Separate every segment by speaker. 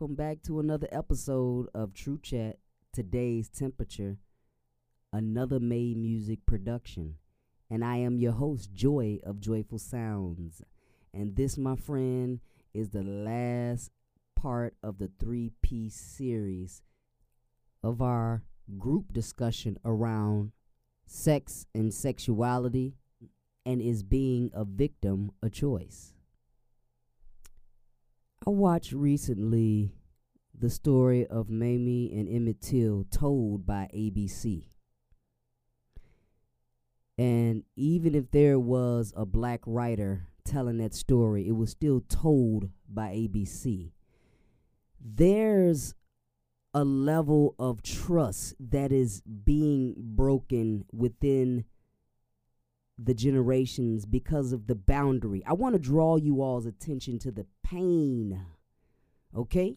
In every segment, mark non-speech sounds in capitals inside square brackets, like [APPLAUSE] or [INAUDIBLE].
Speaker 1: welcome back to another episode of TRU CHAT. Today's temperature, another Made Music production. And I am your host, Joy of Joyful Sounds. And this, my friend, is the last part of the three piece series of our group discussion around sex and sexuality and is being a victim a choice. I watched recently the story of Mamie and Emmett Till told by ABC. And even if there was a black writer telling that story, it was still told by ABC. There's a level of trust that is being broken within the generations because of the boundary. I want to draw you all's attention to the pain. Okay?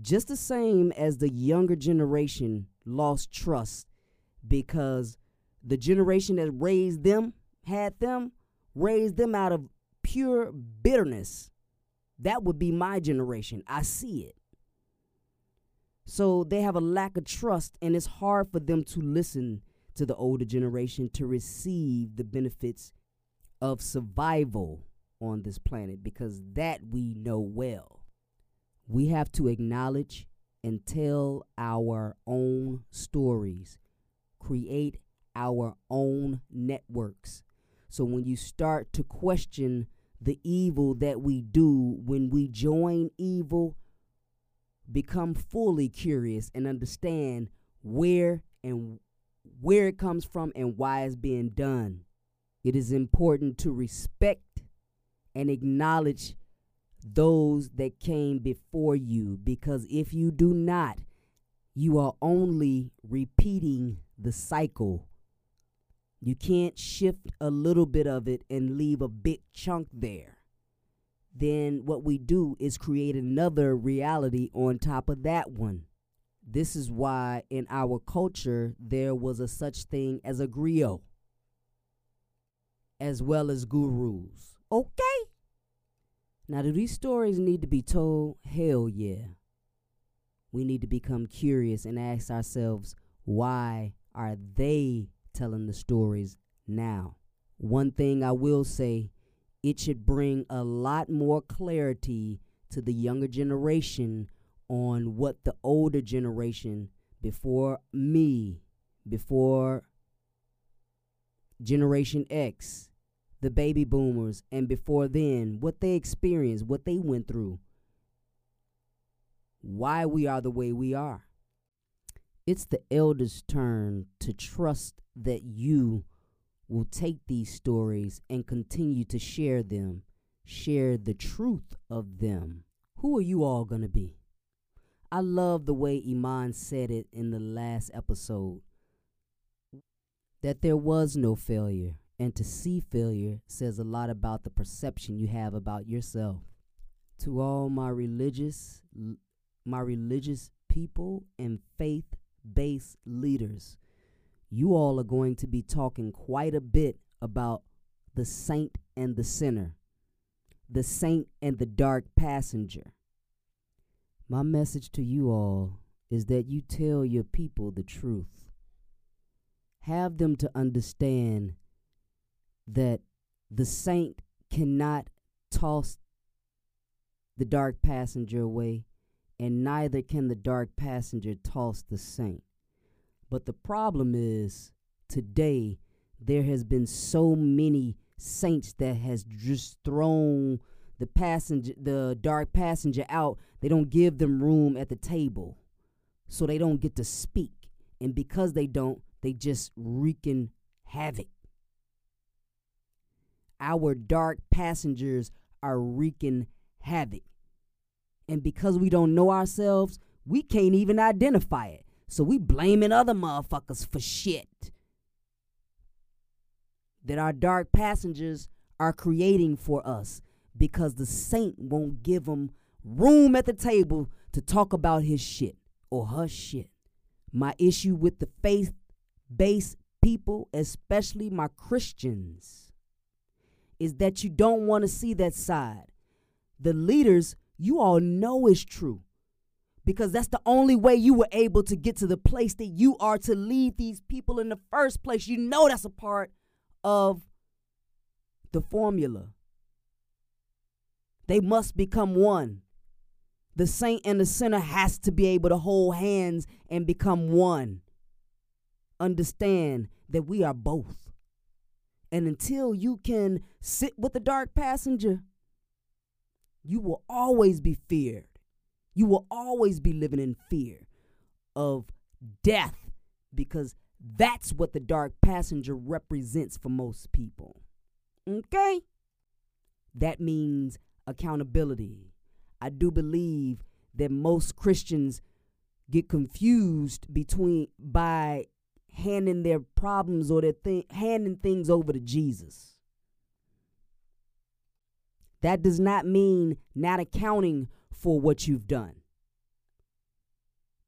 Speaker 1: Just the same as the younger generation lost trust because the generation that raised them, had them, raised them out of pure bitterness. That would be my generation. I see it. So they have a lack of trust, and it's hard for them to listen to the older generation to receive the benefits of survival on this planet because that we know well. We have to acknowledge and tell our own stories, create our own networks. So when you start to question the evil that we do when we join evil, become fully curious and understand where and where it comes from and why it's being done. It is important to respect and acknowledge those that came before you because if you do not, you are only repeating the cycle. You can't shift a little bit of it and leave a big chunk there. Then what we do is create another reality on top of that one. This is why in our culture there was a such thing as a griot as well as gurus. Okay? Now, do these stories need to be told? Hell yeah. We need to become curious and ask ourselves why are they telling the stories now? One thing I will say, it should bring a lot more clarity to the younger generation on what the older generation before me, before Generation X, the baby boomers, and before then, what they experienced, what they went through, why we are the way we are. It's the elders' turn to trust that you will take these stories and continue to share them, share the truth of them. Who are you all going to be? I love the way Iman said it in the last episode that there was no failure, and to see failure says a lot about the perception you have about yourself. To all my religious my religious people and faith-based leaders, you all are going to be talking quite a bit about the saint and the sinner, the saint and the dark passenger. My message to you all is that you tell your people the truth. Have them to understand that the saint cannot toss the dark passenger away, and neither can the dark passenger toss the saint. But the problem is today there has been so many saints that has just thrown the passenger the dark passenger out they don't give them room at the table so they don't get to speak. And because they don't they just wreaking havoc. Our dark passengers are wreaking havoc. And because we don't know ourselves we can't even identify it. So we blaming other motherfuckers for shit. That our dark passengers are creating for us because the saint won't give him room at the table to talk about his shit or her shit. My issue with the faith based people, especially my Christians, is that you don't want to see that side. The leaders, you all know is true. because that's the only way you were able to get to the place that you are to lead these people in the first place. You know that's a part of the formula. They must become one. The saint and the sinner has to be able to hold hands and become one. Understand that we are both. And until you can sit with the dark passenger, you will always be feared. You will always be living in fear of death because that's what the dark passenger represents for most people. Okay? That means accountability. I do believe that most Christians get confused between by handing their problems or their handing things over to Jesus. That does not mean not accounting for what you've done.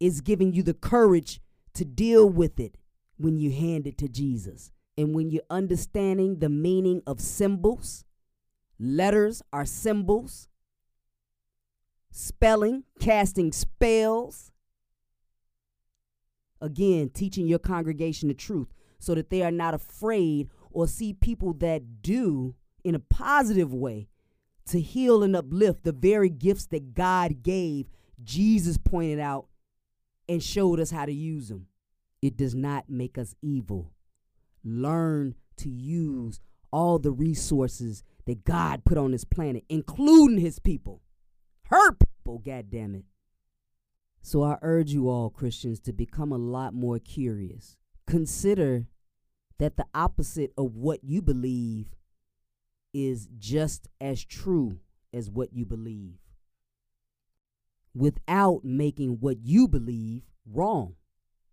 Speaker 1: It's giving you the courage to deal with it when you hand it to Jesus. And when you're understanding the meaning of symbols, letters are symbols, spelling, casting spells. Again, teaching your congregation the truth so that they are not afraid or see people that do in a positive way to heal and uplift the very gifts that God gave, Jesus pointed out and showed us how to use them. It does not make us evil. Learn to use all the resources that God put on this planet, including his people. Her people, God damn it. So I urge you all, Christians, to become a lot more curious. Consider that the opposite of what you believe is just as true as what you believe without making what you believe wrong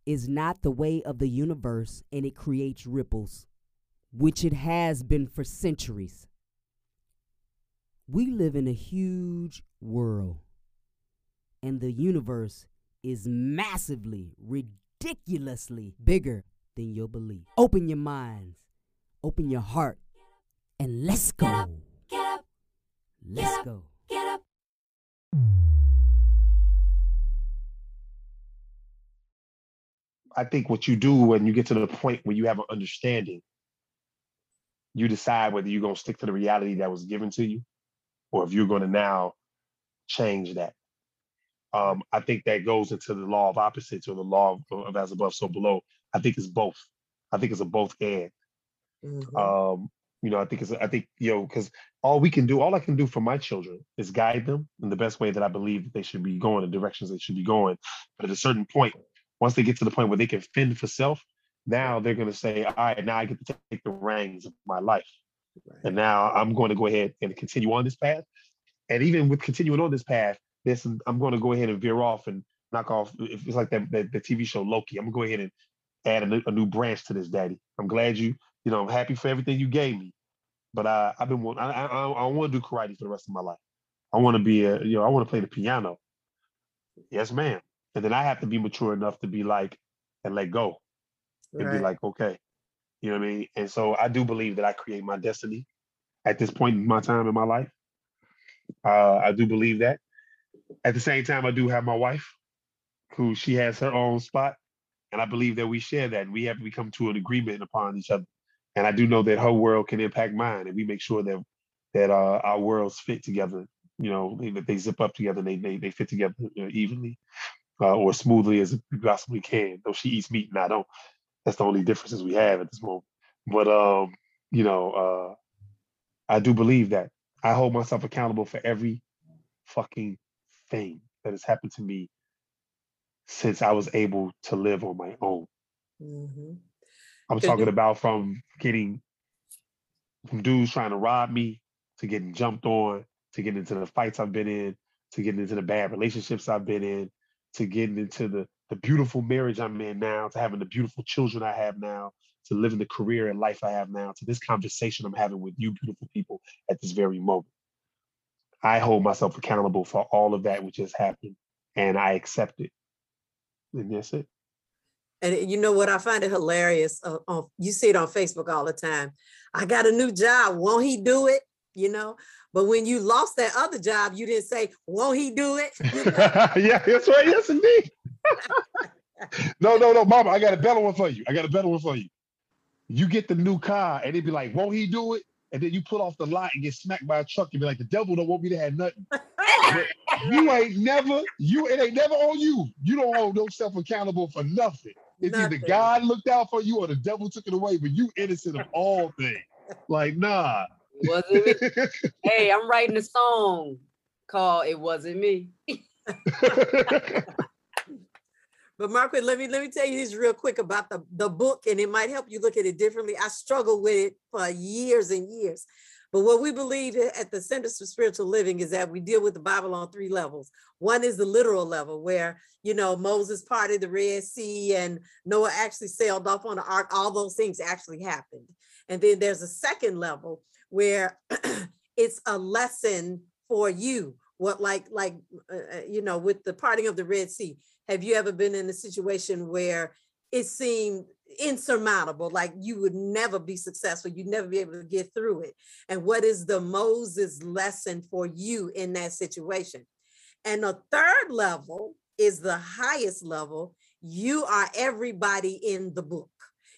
Speaker 1: is not the way of the universe and it creates ripples, which it has been for centuries. We live in a huge world, and the universe is massively, ridiculously bigger than your belief. Open your minds, open your heart, and let's go. Get up, get up, let's get go. Get up.
Speaker 2: I think what you do when you get to the point where you have an understanding, you decide whether you're going to stick to the reality that was given to you or if you're going to now change that. Um, I think that goes into the law of opposites or the law of, of as above, so below. I think it's both. I think it's a both and. Mm-hmm. Um, you know, I think it's, I think, you know, because all we can do, all I can do for my children is guide them in the best way that I believe that they should be going, the directions they should be going. But at a certain point, once they get to the point where they can fend for self, now they're going to say, all right, now I get to take the reins of my life. Right. And now I'm going to go ahead and continue on this path. And even with continuing on this path, there's some, I'm going to go ahead and veer off and knock off. If it's like that, that the TV show Loki. I'm going to go ahead and add a new, a new branch to this, Daddy. I'm glad you you know, I'm happy for everything you gave me, but I, I've been, I, I, I want to do karate for the rest of my life. I want to be a, you know, I want to play the piano. Yes, ma'am. And then I have to be mature enough to be like, and let go, and right. be like, okay, you know what I mean. And so I do believe that I create my destiny at this point in my time in my life. Uh, I do believe that. At the same time, I do have my wife, who she has her own spot, and I believe that we share that. We have to come to an agreement upon each other and I do know that her world can impact mine, and we make sure that that uh, our worlds fit together. You know, that they zip up together, and they they, they fit together you know, evenly uh, or smoothly as we possibly can. Though she eats meat and I don't. That's the only differences we have at this moment. But um, you know, uh, I do believe that I hold myself accountable for every fucking thing that has happened to me since I was able to live on my own. Mm-hmm. I'm talking about from getting from dudes trying to rob me to getting jumped on to getting into the fights I've been in to getting into the bad relationships I've been in to getting into the the beautiful marriage I'm in now to having the beautiful children I have now to living the career and life I have now to this conversation I'm having with you beautiful people at this very moment. I hold myself accountable for all of that which has happened and I accept it. And that's it.
Speaker 3: And you know what? I find it hilarious. Uh, on, you see it on Facebook all the time. I got a new job. Won't he do it? you know. But when you lost that other job, you didn't say, "Won't he do it?" [LAUGHS]
Speaker 2: Yeah, that's right. Yes, indeed. no, no, no, Mama. I got a better one for you. I got a better one for you. You get the new car, and they'd be like, "Won't he do it?" And then you pull off the lot and get smacked by a truck. You be like, "The devil don't want me to have nothing." [LAUGHS] You ain't never. You it ain't never on you. You don't hold yourself accountable for nothing. It's either God looked out for you or the devil took it away. But you innocent of all things. Like nah.
Speaker 1: Wasn't me. [LAUGHS] hey, I'm writing a song called "It Wasn't Me." [LAUGHS]
Speaker 3: But Margaret, let me let me tell you this real quick about the, the book, and it might help you look at it differently. I struggled with it for years and years. But what we believe at the Centers for Spiritual Living is that we deal with the Bible on three levels. One is the literal level, where you know Moses parted the Red Sea and Noah actually sailed off on the ark. All those things actually happened. And then there's a second level where [CLEARS THROAT] it's a lesson for you. What like like uh, uh, you know with the parting of the Red Sea have you ever been in a situation where it seemed insurmountable, like you would never be successful, you'd never be able to get through it? And what is the Moses lesson for you in that situation? And the third level is the highest level. You are everybody in the book.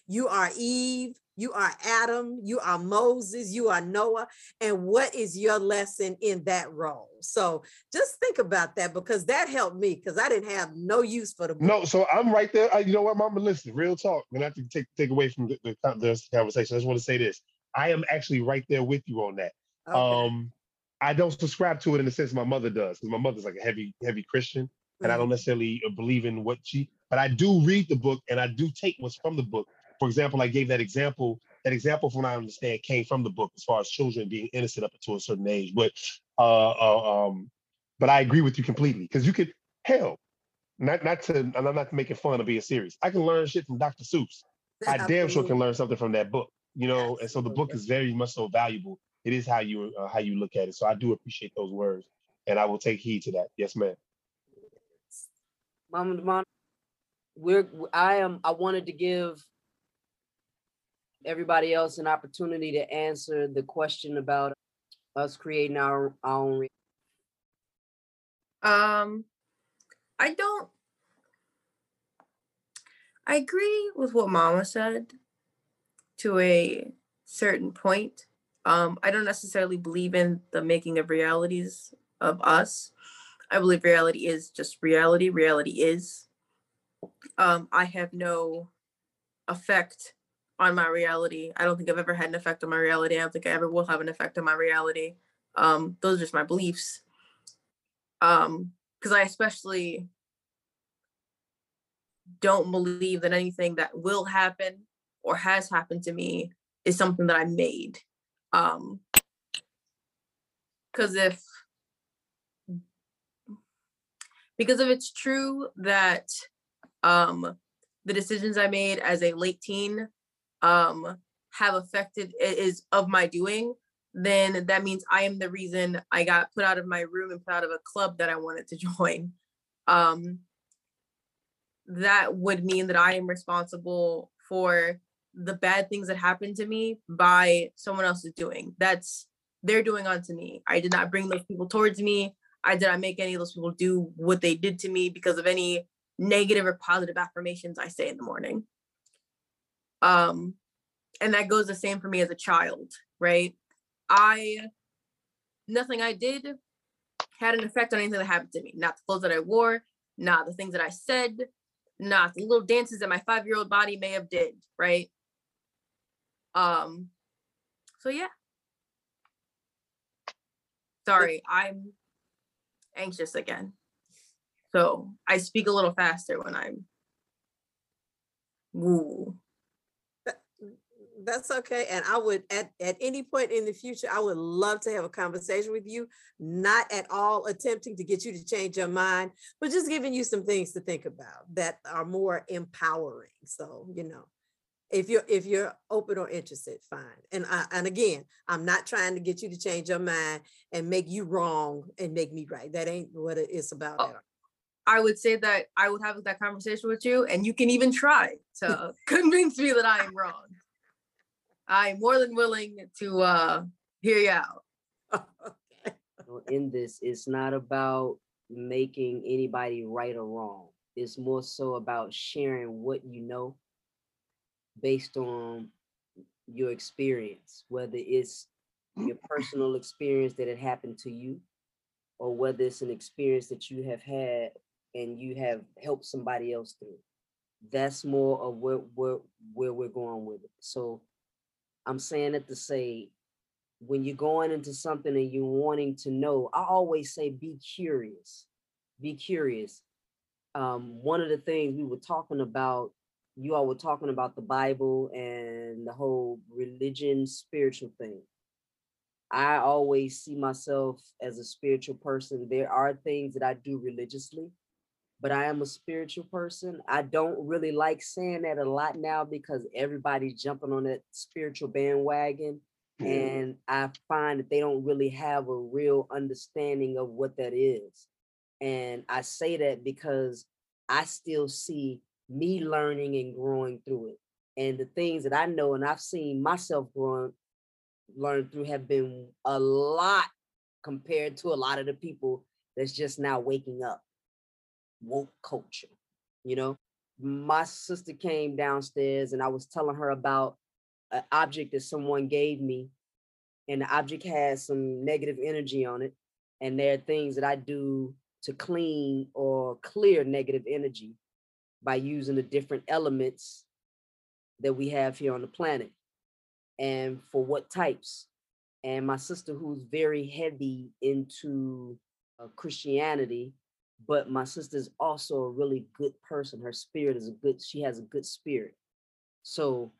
Speaker 3: You are Eve, you are Adam, you are Moses, you are Noah. And what is your lesson in that role? So just think about that because that helped me because I didn't have no use for the book.
Speaker 2: No, so I'm right there. I, you know what, Mama? Listen, real talk. And I have to take take away from the, the, this conversation. I just want to say this. I am actually right there with you on that.
Speaker 3: Okay.
Speaker 2: Um, I don't subscribe to it in the sense my mother does, because my mother's like a heavy, heavy Christian, and I don't necessarily uh, believe in what she. But I do read the book, and I do take what's from the book. For example, I gave that example. That example, from what I understand, came from the book as far as children being innocent up to a certain age. But, uh, uh um, but I agree with you completely because you could hell, not not to, and I'm not making fun of being serious. I can learn shit from Dr. Seuss. I damn sure can learn something from that book, you know. And so the book is very much so valuable. It is how you uh, how you look at it. So I do appreciate those words, and I will take heed to that. Yes, ma'am.
Speaker 1: Mama, Mama, we're I am I wanted to give everybody else an opportunity to answer the question about us creating our, our own re-
Speaker 4: Um, I don't. I agree with what Mama said to a certain point. Um, I don't necessarily believe in the making of realities of us. I believe reality is just reality. Reality is. Um, I have no effect on my reality. I don't think I've ever had an effect on my reality. I don't think I ever will have an effect on my reality. Um, those are just my beliefs um because i especially don't believe that anything that will happen or has happened to me is something that i made um because if because if it's true that um the decisions i made as a late teen um have affected is of my doing then that means I am the reason I got put out of my room and put out of a club that I wanted to [LAUGHS] join. Um, that would mean that I am responsible for the bad things that happened to me by someone else's doing. That's they're doing onto me. I did not bring those people towards me. I did not make any of those people do what they did to me because of any negative or positive affirmations I say in the morning. Um, and that goes the same for me as a child, right? I nothing I did had an effect on anything that happened to me. Not the clothes that I wore, not the things that I said, not the little dances that my five-year-old body may have did, right? Um so yeah. Sorry, I'm anxious again. So I speak a little faster when I'm woo.
Speaker 3: That's okay. And I would, at, at any point in the future, I would love to have a conversation with you, not at all attempting to get you to change your mind, but just giving you some things to think about that are more empowering. So, you know, if you're if you're open or interested, fine. And I, and again, I'm not trying to get you to change your mind and make you wrong and make me right. That ain't what it is about.
Speaker 4: Oh. I would say that I would have that conversation with you, and you can even try to [LAUGHS] convince me that I am wrong. I'm more than willing to uh, hear you out. [LAUGHS]
Speaker 5: in this, it's not about making anybody right or wrong. It's more so about sharing what you know based on your experience, whether it's your personal experience that had happened to you, or whether it's an experience that you have had and you have helped somebody else through. That's more of where where where we're going with it. So I'm saying it to say when you're going into something and you're wanting to know, I always say be curious. Be curious. Um, one of the things we were talking about, you all were talking about the Bible and the whole religion, spiritual thing. I always see myself as a spiritual person. There are things that I do religiously, but I am a spiritual person. I don't really like saying that a lot now because everybody's jumping on that spiritual bandwagon.
Speaker 2: Yeah.
Speaker 5: And I find that they don't really have a real understanding of what that is. And I say that because I still see me learning and growing through it. And the things that I know and I've seen myself growing, learn through have been a lot compared to a lot of the people that's just now waking up. Woke culture, you know. My sister came downstairs and I was telling her about an object that someone gave me, and the object has some negative energy on it. And there are things that I do to clean or clear negative energy by using the different elements that we have here on the planet and for what types. And my sister, who's very heavy into uh, Christianity, but my sister's also a really good person. Her spirit is a good, she has a good spirit. So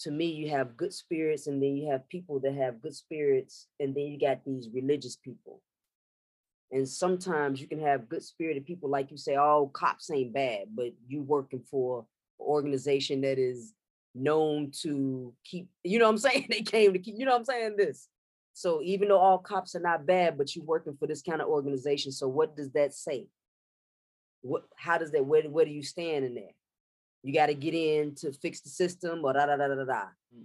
Speaker 5: to me, you have good spirits, and then you have people that have good spirits, and then you got these religious people. And sometimes you can have good spirited people, like you say, oh, cops ain't bad, but you working for an organization that is known to keep, you know what I'm [LAUGHS] saying? They came to keep, you know what I'm saying? This. So even though all cops are not bad, but you're working for this kind of organization. So what does that say? What how does that where, where do you stand in there? You got to get in to fix the system or da da da da da. da. Hmm.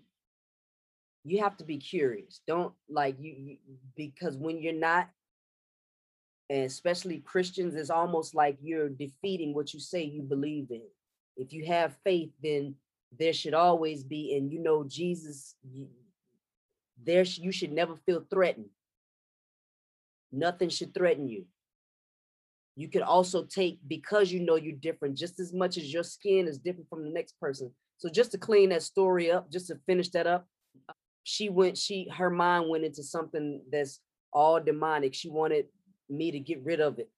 Speaker 5: You have to be curious. Don't like you, you because when you're not, and especially Christians, it's almost like you're defeating what you say you believe in. If you have faith, then there should always be, and you know Jesus, there you should never feel threatened. Nothing should threaten you. You can also take because you know you're different, just as much as your skin is different from the next person. So just to clean that story up, just to finish that up, she went, she her mind went into something that's all demonic. She wanted me to get rid of it.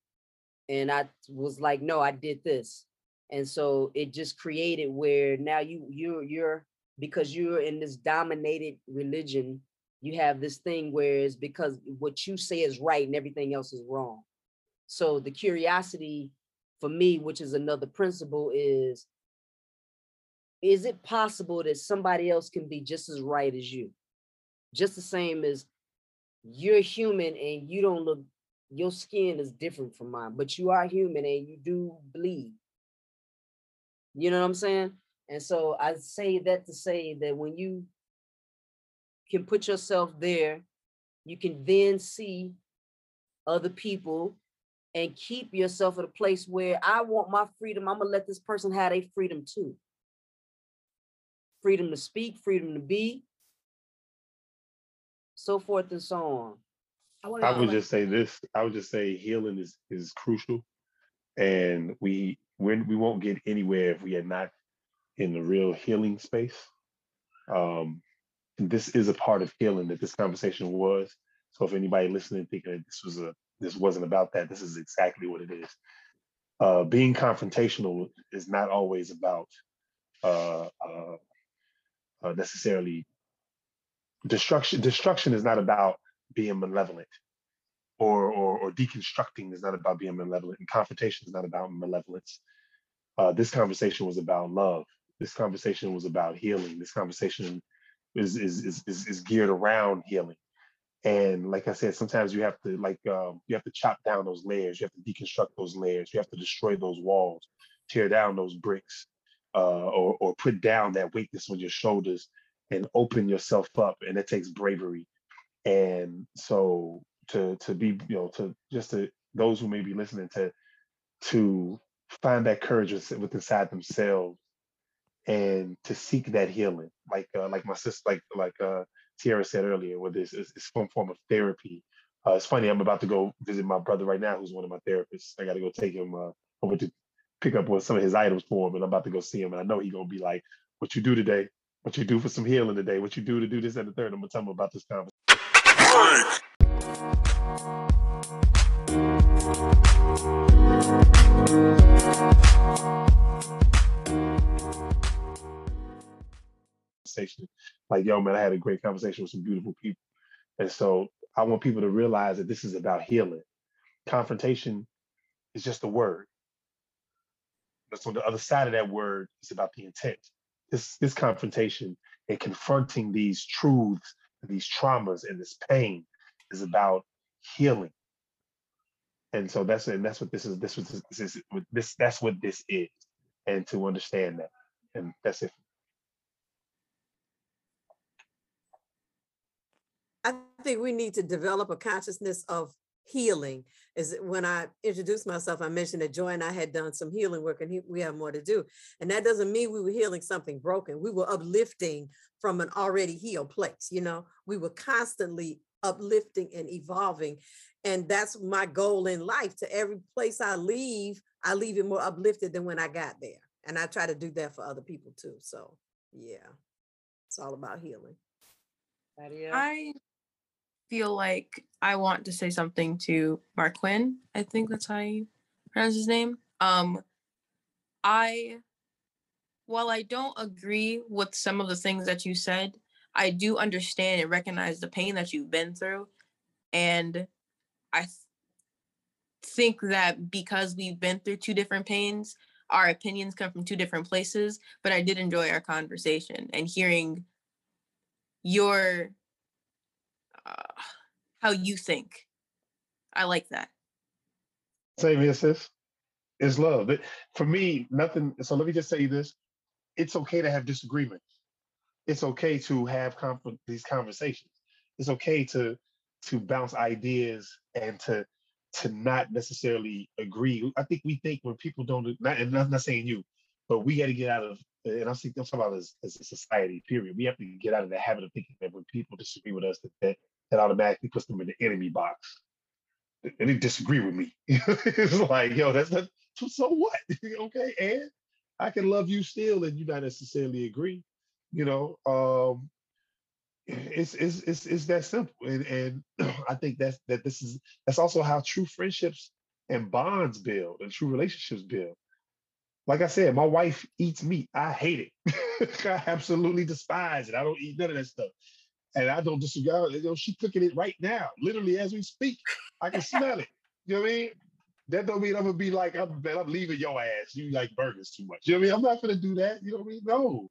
Speaker 5: And I was like, no, I did this. And so it just created where now you you're you're because you're in this dominated religion, you have this thing where it's because what you say is right and everything else is wrong. So the curiosity for me, which is another principle, is is it possible that somebody else can be just as right as you? Just the same as you're human and you don't look your skin is different from mine, but you are human and you do bleed. You know what I'm saying? And so I say that to say that when you can put yourself there, you can then see other people and keep yourself at a place where I want my freedom. I'm gonna let this person have a freedom too. Freedom to speak, freedom to be, so forth and so on.
Speaker 6: I,
Speaker 2: I would just say this. I would just say healing is is crucial, and we we we won't get anywhere if we are not in the real healing space. Um, and this is a part of healing that this conversation was. So if anybody listening thinking that this was a this wasn't about that, this is exactly what it is. Uh, being confrontational is not always about uh, uh, uh, necessarily destruction. Destruction is not about being malevolent or, or or deconstructing is not about being malevolent and confrontation is not about malevolence uh, this conversation was about love this conversation was about healing. This conversation is is is is, is geared around healing. And like i said sometimes you have to like um, you have to chop down those layers. You have to deconstruct those layers. You have to destroy those walls tear down those bricks uh, or or put down that weakness on your shoulders and open yourself up. And it takes bravery. And so to to be, you know, to just to those who may be listening to to find that courage with inside themselves and to seek that healing, like uh, like my sister, like like uh, Tiara said earlier, with this is some form of therapy. Uh, it's funny, I'm about to go visit my brother right now, who's one of my therapists. I got to go take him uh, over to pick up with some of his items for him, and I'm about to go see him. And I know he's gonna be like, "What you do today? What you do for some healing today? What you do to do this and the third? I'm gonna tell him about this conversation. Like, yo, man, I had a great conversation with some beautiful people. And so I want people to realize that this is about healing. Confrontation is just a word. But on the other side of that word is about the intent. This this confrontation and confronting these truths these traumas and this pain is about healing. And so that's and that's what this is. This was this is this that's what this is. And to understand that. And that's it.
Speaker 3: I think we need to develop a consciousness of healing is when I introduced myself, I mentioned that Joy and I had done some healing work and he, we have more to do. And that doesn't mean we were healing something broken. We were uplifting from an already healed place. You know, we were constantly uplifting and evolving. And that's my goal in life. To every place I leave, I leave it more uplifted than when I got there. And I try to do that for other people too. So yeah, it's all about healing.
Speaker 4: I feel like I want to say something to Marquin. I think that's how you pronounce his name. Um, I, while I don't agree with some of the things that you said, I do understand and recognize the pain that you've been through. And I th- think that because we've been through two different pains, our opinions come from two different places. But I did enjoy our conversation and hearing your how you think. I like that.
Speaker 2: Same here, sis. It's love. for me, nothing. So let me just say this: it's okay to have disagreements. It's okay to have these conversations. It's okay to to bounce ideas and to to not necessarily agree. I think we think when people don't, not, and I'm not saying you, but we got to get out of, and I'm, talking about as, as a society, period. We have to get out of the habit of thinking that when people disagree with us, that, that that automatically puts them in the enemy box. And they disagree with me. [LAUGHS] it's like, yo, that's not so what? [LAUGHS] okay, and I can love you still and you not necessarily agree. You know, um, it's it's it's it's that simple. And and [CLEARS THROAT] I think that's that this is that's also how true friendships and bonds build and true relationships build. Like I said, my wife eats meat. I hate it. [LAUGHS] I absolutely despise it. I don't eat none of that stuff and I don't disagree. You know, she's cooking it right now, literally as we speak. I can smell it. You know what I mean? That don't mean I'm gonna be like, I'm, man, I'm leaving your ass. You like burgers too much. You know what I mean? I'm not gonna do that. You know what I mean? No.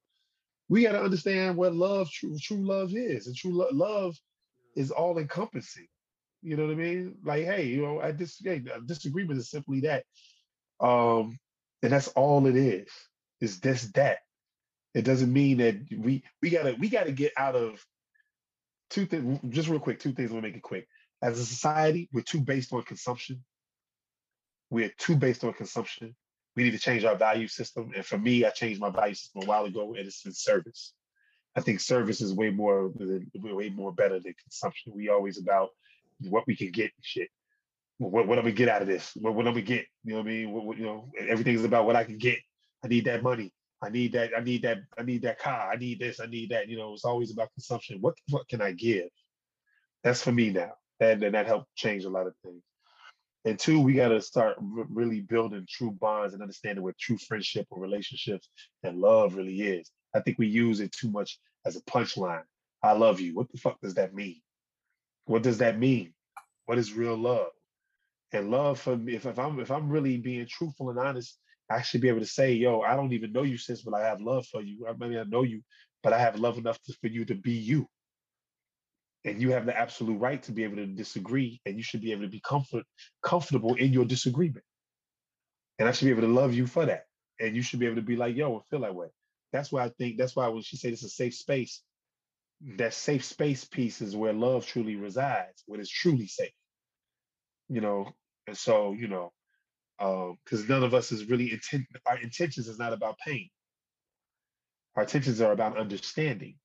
Speaker 2: We gotta understand what love, true, true love is, and true lo- love is all encompassing. You know what I mean? Like, hey, you know, I dis- hey, disagreement is simply that. Um, and that's all it is. Is this that? It doesn't mean that we we gotta we gotta get out of two things, just real quick, two things. We'll make it quick. As a society, we're too based on consumption. We're too based on consumption. We need to change our value system. And for me, I changed my value system a while ago, and it's in service. I think service is way more way more better than consumption. We always about what we can get shit. What what do we get out of this? What what do we get? You know what I mean? What, what, you know, everything's about what I can get. I need that money. I need that, I need that, I need that car, I need this, I need that. You know, it's always about consumption. What what can I give? That's for me now. And, and that helped change a lot of things. And two, we got to start r- really building true bonds and understanding what true friendship or relationships and love really is. I think we use it too much as a punchline. I love you. What the fuck does that mean? What does that mean? What is real love? And love for me, if, if I'm if I'm really being truthful and honest actually be able to say, yo, I don't even know you sis, but I have love for you. I mean, I know you, but I have love enough to, for you to be you. And you have the absolute right to be able to disagree, and you should be able to be comfort comfortable in your disagreement. And I should be able to love you for that. And you should be able to be like, yo, I feel that way. That's why I think that's why when she said it's a safe space, that safe space piece is where love truly resides, when it's truly safe. You know, and so you know, because um, none of us is really intent. Our intentions is not about pain. Our intentions are about understanding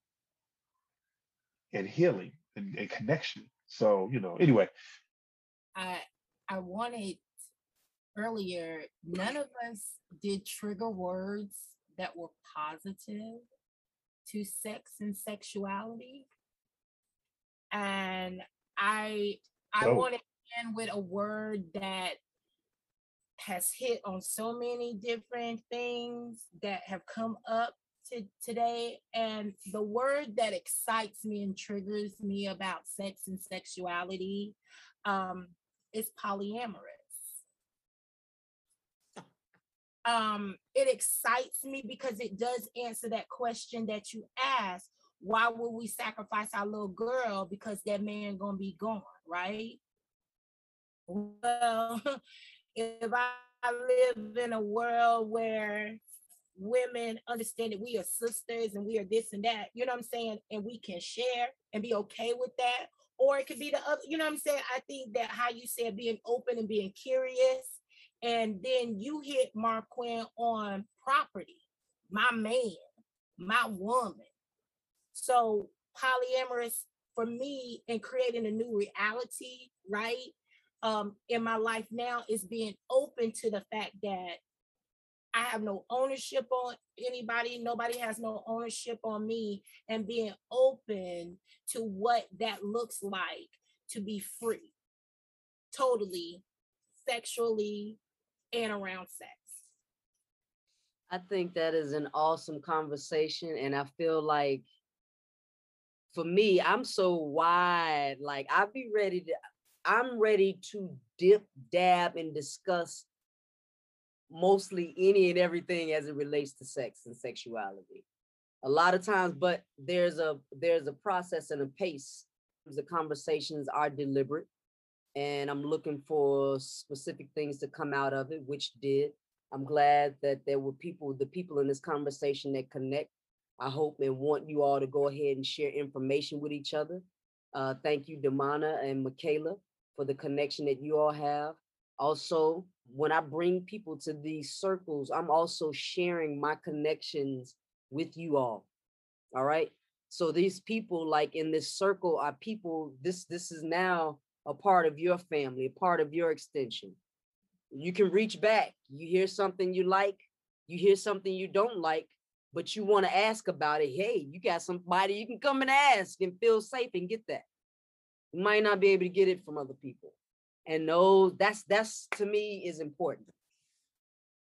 Speaker 2: and healing and, and connection. So you know, anyway.
Speaker 6: I I wanted earlier. None of us did trigger words that were positive to sex and sexuality. And I I oh. want to end with a word that has hit on so many different things that have come up to today. And the word that excites me and triggers me about sex and sexuality um, is polyamorous um, it excites me because it does answer that question that you asked. Why would we sacrifice our little girl because that man gonna be gone, right? Well, [LAUGHS] if I live in a world where women understand that we are sisters and we are this and that, you know what I'm saying? And we can share and be okay with that. Or it could be the other, you know what I'm saying? I think that how you said being open and being curious and then you hit Marquin on property, my man, my woman. So polyamorous for me and creating a new reality, right? Um, in my life now is being open to the fact that I have no ownership on anybody, nobody has no ownership on me, and being open to what that looks like to be free, totally, sexually, and around sex.
Speaker 5: I think that is an awesome conversation. And I feel like for me, I'm so wide. Like I'd be ready to, I'm ready to dip, dab, and discuss mostly any and everything as it relates to sex and sexuality. A lot of times, but there's a there's a process and a pace. The conversations are deliberate and I'm looking for specific things to come out of it, which did. I'm glad that there were people, the people in this conversation that connect. I hope and want you all to go ahead and share information with each other. Uh, thank you, Damana and Michaela, for the connection that you all have. Also, when I bring people to these circles, I'm also sharing my connections with you all. All right. So these people, like in this circle, are people. This this is now a part of your family, a part of your extension. You can reach back. You hear something you like, you hear something you don't like, but you want to ask about it. Hey, you got somebody you can come and ask and feel safe and get that. You might not be able to get it from other people. And no, that's that's to me is important.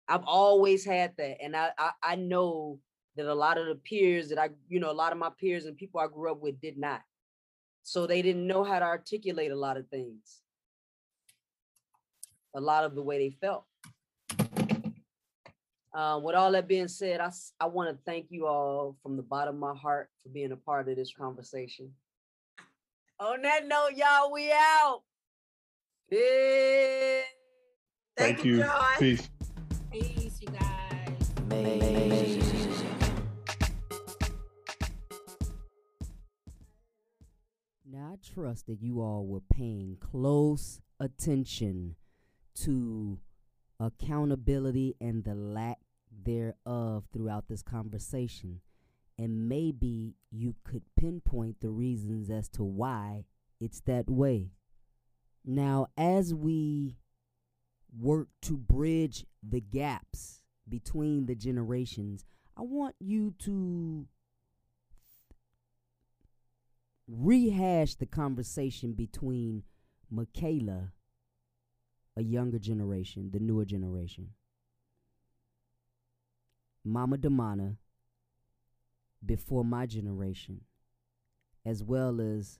Speaker 5: I've always had that. And I, I, I know that a lot of the peers that I, you know, a lot of my peers and people I grew up with did not. So they didn't know how to articulate a lot of things, a lot of the way they felt. Uh, with all that being said, I, I want to thank you all from the bottom of my heart for being a part of this conversation. On that note, y'all, we out.
Speaker 2: Peace. Thank, thank you. you Peace.
Speaker 6: Peace, you guys.
Speaker 5: Now, I trust that you all were paying close attention to accountability and the lack thereof throughout this conversation. And maybe you could pinpoint the reasons as to why it's that way. Now, as we work to bridge the gaps between the generations, I want you to rehash the conversation between Michaela, a younger generation, the newer generation, Mama Damana, before my generation, as well as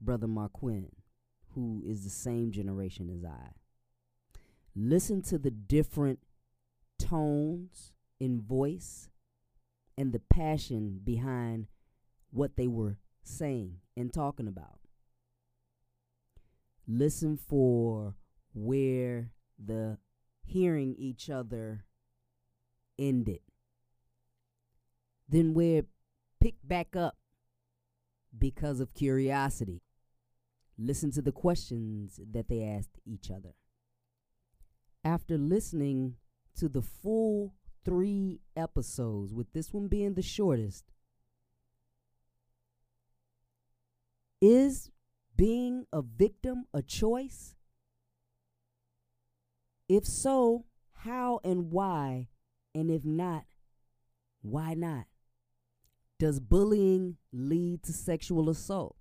Speaker 5: Brother Marquin, who is the same generation as I. Listen to the different tones in voice and the passion behind what they were saying and talking about. Listen for where the hearing each other ended. Then we're picked back up
Speaker 1: because of curiosity. Listen to the questions that they asked each other. After listening to the full three episodes, with this one being the shortest, is being a victim a choice? If so, how and why? And if not, why not? Does bullying lead to sexual assault?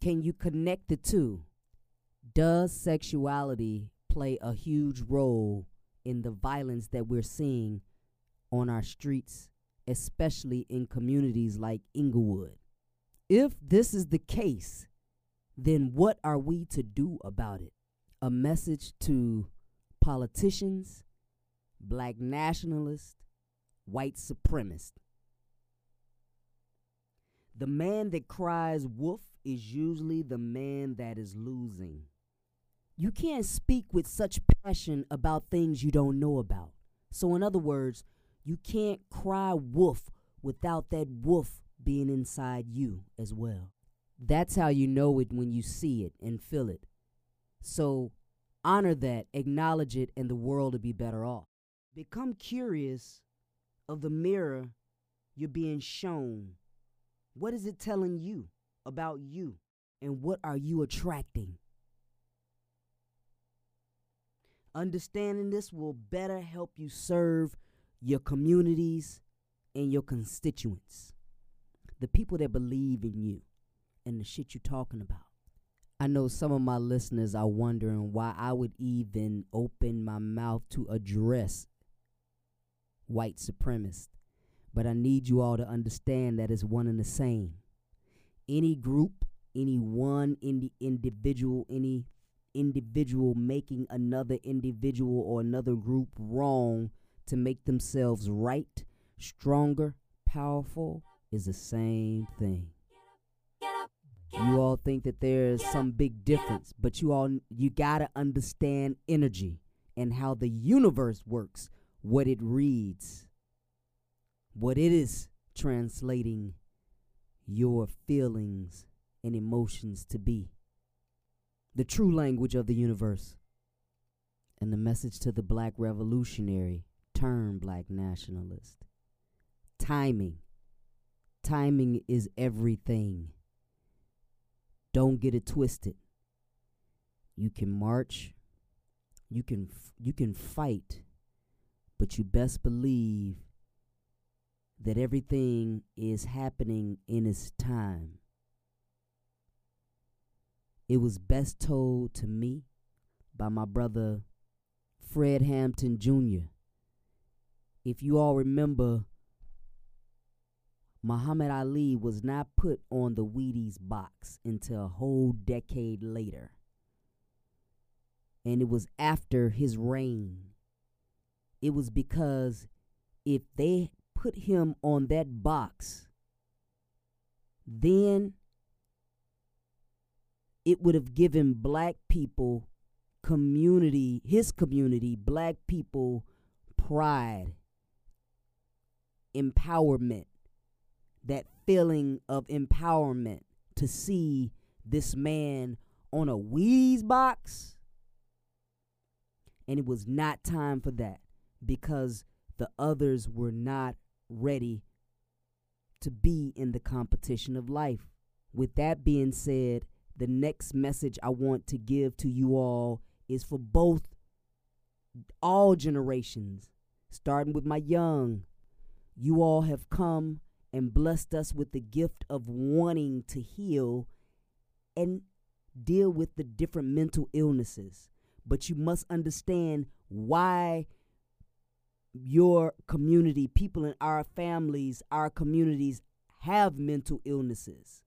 Speaker 1: Can you connect the two? Does sexuality play a huge role in the violence that we're seeing on our streets, especially in communities like Inglewood? If this is the case, then what are we to do about it? A message to politicians, black nationalists, white supremacist. The man that cries wolf is usually the man that is losing. You can't speak with such passion about things you don't know about. So, in other words, you can't cry wolf without that wolf being inside you as well. That's how you know it when you see it and feel it. So honor that, acknowledge it, and the world will be better off. Become curious of the mirror you're being shown. What is it telling you about you? And what are you attracting? Understanding this will better help you serve your communities and your constituents the people that believe in you and the shit you're talking about. I know some of my listeners are wondering why I would even open my mouth to address white supremacist. But I need you all to understand that it's one and the same. Any group, any one indi- individual, any individual making another individual or another group wrong to make themselves right, stronger, powerful, is the same thing. You all think that there's some big difference, but you all you got to understand energy and how the universe works, what it reads, what it is translating your feelings and emotions to be. The true language of the universe. And the message to the black revolutionary turned black nationalist. Timing Timing is everything. Don't get it twisted. You can march, you can you can fight, but you best believe that everything is happening in its time. It was best told to me by my brother Fred Hampton Jr. If you all remember Muhammad Ali was not put on the Wheaties box until a whole decade later. And it was after his reign. It was because if they put him on that box, then it would have given black people community, his community, black people pride, empowerment, that feeling of empowerment to see this man on a Wheaties box. And it was not time for that because the others were not ready to be in the competition of life. With that being said, the next message I want to give to you all is for both all generations, starting with my young. You all have come and blessed us with the gift of wanting to heal and deal with the different mental illnesses. But you must understand why your community, people in our families, our communities have mental illnesses.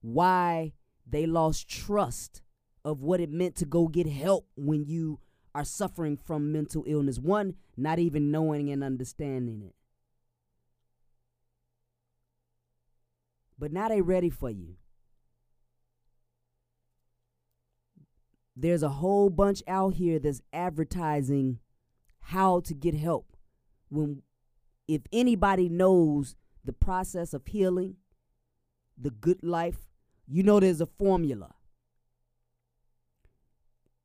Speaker 1: Why they lost trust of what it meant to go get help when you are suffering from mental illness. One, not even knowing and understanding it. But now they're ready for you. There's a whole bunch out here that's advertising how to get help when if anybody knows the process of healing, the good life, you know there's a formula.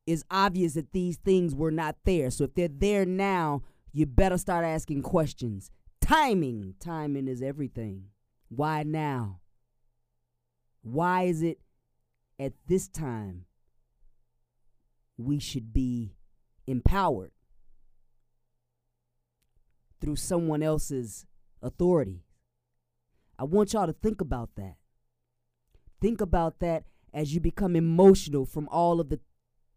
Speaker 1: It's obvious that these things were not there. So if they're there now, you better start asking questions. Timing. Timing is everything. Why now? Why is it at this time we should be empowered through someone else's authority? I want y'all to think about that. Think about that as you become emotional from all of the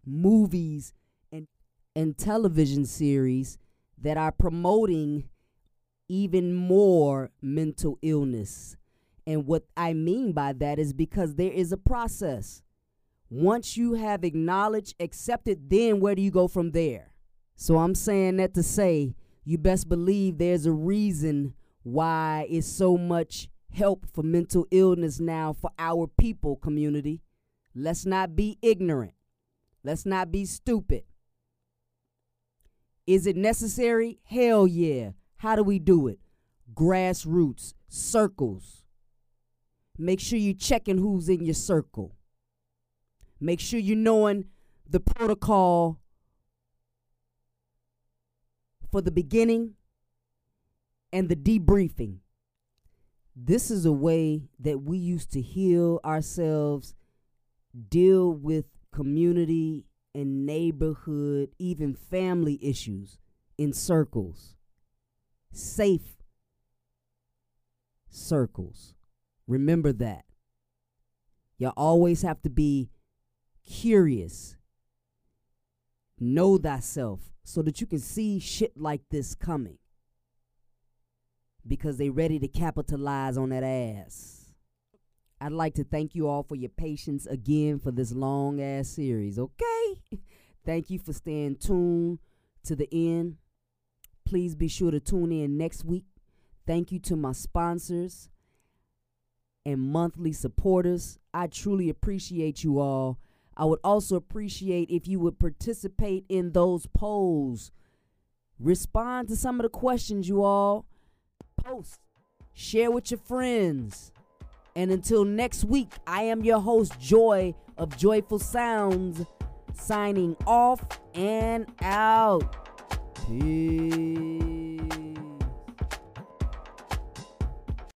Speaker 1: movies and and television series that are promoting even more mental illness. And what I mean by that is because there is a process. Once you have acknowledged, accepted, then where do you go from there? So I'm saying that to say you best believe there's a reason why it's so much help for mental illness now for our people community. Let's not be ignorant. Let's not be stupid. Is it necessary? Hell yeah. How do we do it? Grassroots, circles. Make sure you're checking who's in your circle. Make sure you're knowing the protocol for the beginning and the debriefing. This is a way that we used to heal ourselves, deal with community and neighborhood, even family issues in circles, safe circles. Remember that. You always have to be curious. Know thyself so that you can see shit like this coming. Because they ready to capitalize on that ass. I'd like to thank you all for your patience again for this long ass series, okay? [LAUGHS] thank you for staying tuned to the end. Please be sure to tune in next week. Thank you to my sponsors and monthly supporters. I truly appreciate you all. I would also appreciate if you would participate in those polls. Respond to some of the questions you all post. Share with your friends. And until next week, I am your host, Joy of Joyful Sounds, signing off and out. Peace.